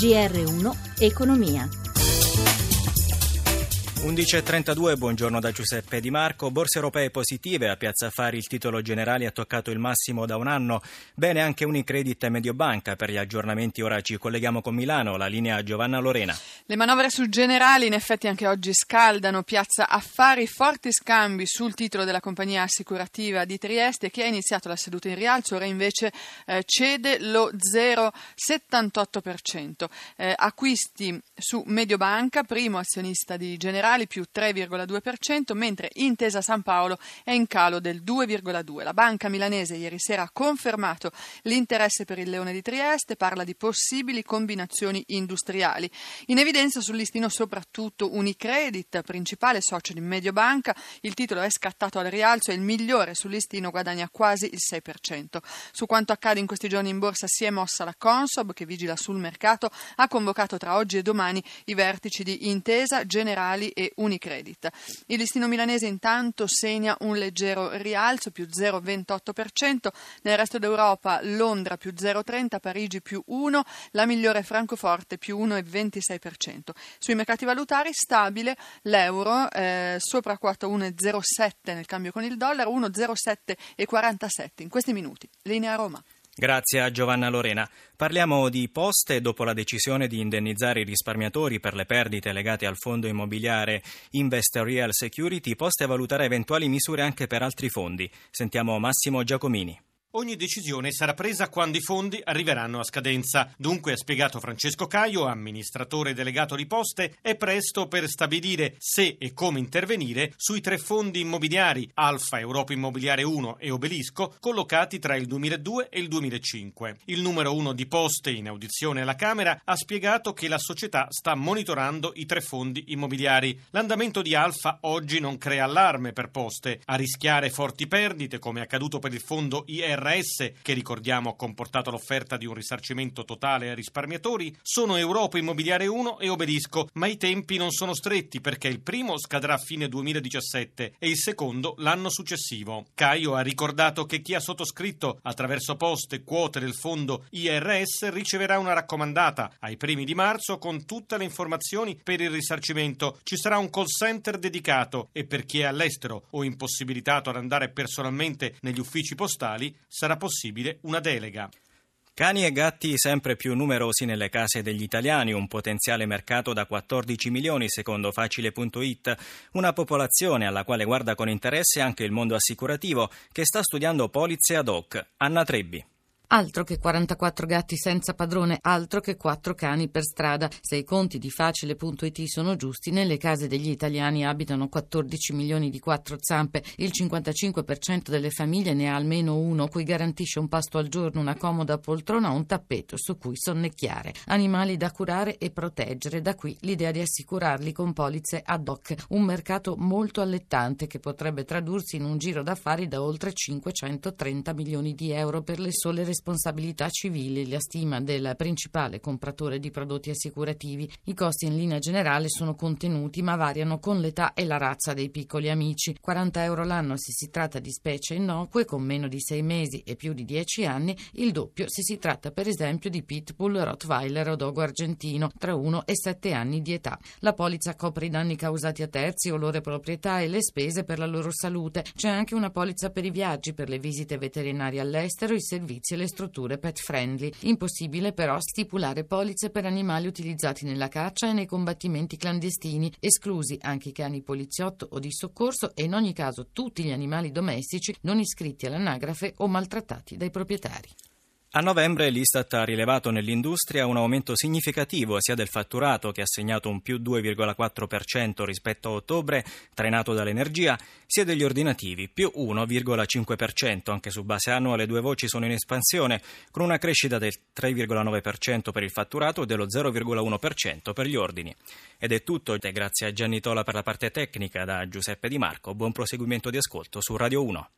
GR1 Economia. 11.32, buongiorno da Giuseppe Di Marco. Borse europee positive, a Piazza Affari il titolo generale ha toccato il massimo da un anno. Bene anche Unicredit e Mediobanca. Per gli aggiornamenti ora ci colleghiamo con Milano, la linea Giovanna Lorena. Le manovre su generali in effetti anche oggi scaldano. Piazza Affari, forti scambi sul titolo della compagnia assicurativa di Trieste che ha iniziato la seduta in rialzo, ora invece eh, cede lo 0,78%. Eh, acquisti su Mediobanca, primo azionista di generali generali più 3,2%, mentre Intesa San Paolo è in calo del 2,2%. La banca milanese ieri sera ha confermato l'interesse per il Leone di Trieste, parla di possibili combinazioni industriali. In evidenza sul listino soprattutto Unicredit, principale socio di Mediobanca, il titolo è scattato al rialzo e il migliore sul listino guadagna quasi il 6%. Su quanto accade in questi giorni in borsa si è mossa la Consob che vigila sul mercato, ha convocato tra oggi e domani i vertici di Intesa, Generali e Unicredit. Il listino milanese intanto segna un leggero rialzo più 0,28%, nel resto d'Europa Londra più 0,30%, Parigi più 1%, la migliore Francoforte più 1,26%. Sui mercati valutari stabile l'euro eh, sopra quota 1,07 nel cambio con il dollaro, 1,07,47 in questi minuti. Linea Roma. Grazie a Giovanna Lorena. Parliamo di poste dopo la decisione di indennizzare i risparmiatori per le perdite legate al fondo immobiliare Invest Real Security. Poste valuterà eventuali misure anche per altri fondi. Sentiamo Massimo Giacomini. Ogni decisione sarà presa quando i fondi arriveranno a scadenza. Dunque, ha spiegato Francesco Caio, amministratore delegato di Poste, è presto per stabilire se e come intervenire sui tre fondi immobiliari Alfa, Europa Immobiliare 1 e Obelisco, collocati tra il 2002 e il 2005. Il numero uno di Poste, in audizione alla Camera, ha spiegato che la società sta monitorando i tre fondi immobiliari. L'andamento di Alfa oggi non crea allarme per Poste. A rischiare forti perdite, come accaduto per il fondo IR RS, che ricordiamo ha comportato l'offerta di un risarcimento totale ai risparmiatori, sono Europa Immobiliare 1 e Obelisco, ma i tempi non sono stretti perché il primo scadrà a fine 2017 e il secondo l'anno successivo. Caio ha ricordato che chi ha sottoscritto attraverso poste quote del fondo IRS riceverà una raccomandata ai primi di marzo con tutte le informazioni per il risarcimento. Ci sarà un call center dedicato e per chi è all'estero o impossibilitato ad andare personalmente negli uffici postali sarà possibile una delega. Cani e gatti sempre più numerosi nelle case degli italiani, un potenziale mercato da 14 milioni secondo Facile.it, una popolazione alla quale guarda con interesse anche il mondo assicurativo che sta studiando polizze ad hoc. Anna Trebbi. Altro che 44 gatti senza padrone, altro che 4 cani per strada. Se i conti di facile.it sono giusti, nelle case degli italiani abitano 14 milioni di quattro zampe. Il 55% delle famiglie ne ha almeno uno, cui garantisce un pasto al giorno, una comoda poltrona o un tappeto su cui sonnecchiare. Animali da curare e proteggere, da qui l'idea di assicurarli con polizze ad hoc. Un mercato molto allettante che potrebbe tradursi in un giro d'affari da oltre 530 milioni di euro per le sole responsabilità responsabilità civili, la stima del principale compratore di prodotti assicurativi. I costi in linea generale sono contenuti ma variano con l'età e la razza dei piccoli amici. 40 euro l'anno se si tratta di specie innocue con meno di 6 mesi e più di 10 anni, il doppio se si tratta per esempio di Pitbull, Rottweiler o Dogo argentino tra 1 e 7 anni di età. La polizza copre i danni causati a terzi o loro proprietà e le spese per la loro salute. C'è anche una polizza per i viaggi, per le visite veterinarie all'estero, i servizi e le strutture pet friendly. Impossibile però stipulare polizze per animali utilizzati nella caccia e nei combattimenti clandestini, esclusi anche i cani poliziotto o di soccorso e in ogni caso tutti gli animali domestici non iscritti all'anagrafe o maltrattati dai proprietari. A novembre l'Istat ha rilevato nell'industria un aumento significativo sia del fatturato che ha segnato un più 2,4% rispetto a ottobre, trainato dall'energia, sia degli ordinativi, più 1,5%, anche su base annua le due voci sono in espansione, con una crescita del 3,9% per il fatturato e dello 0,1% per gli ordini. Ed è tutto, grazie a Gianni Tola per la parte tecnica, da Giuseppe Di Marco, buon proseguimento di ascolto su Radio 1.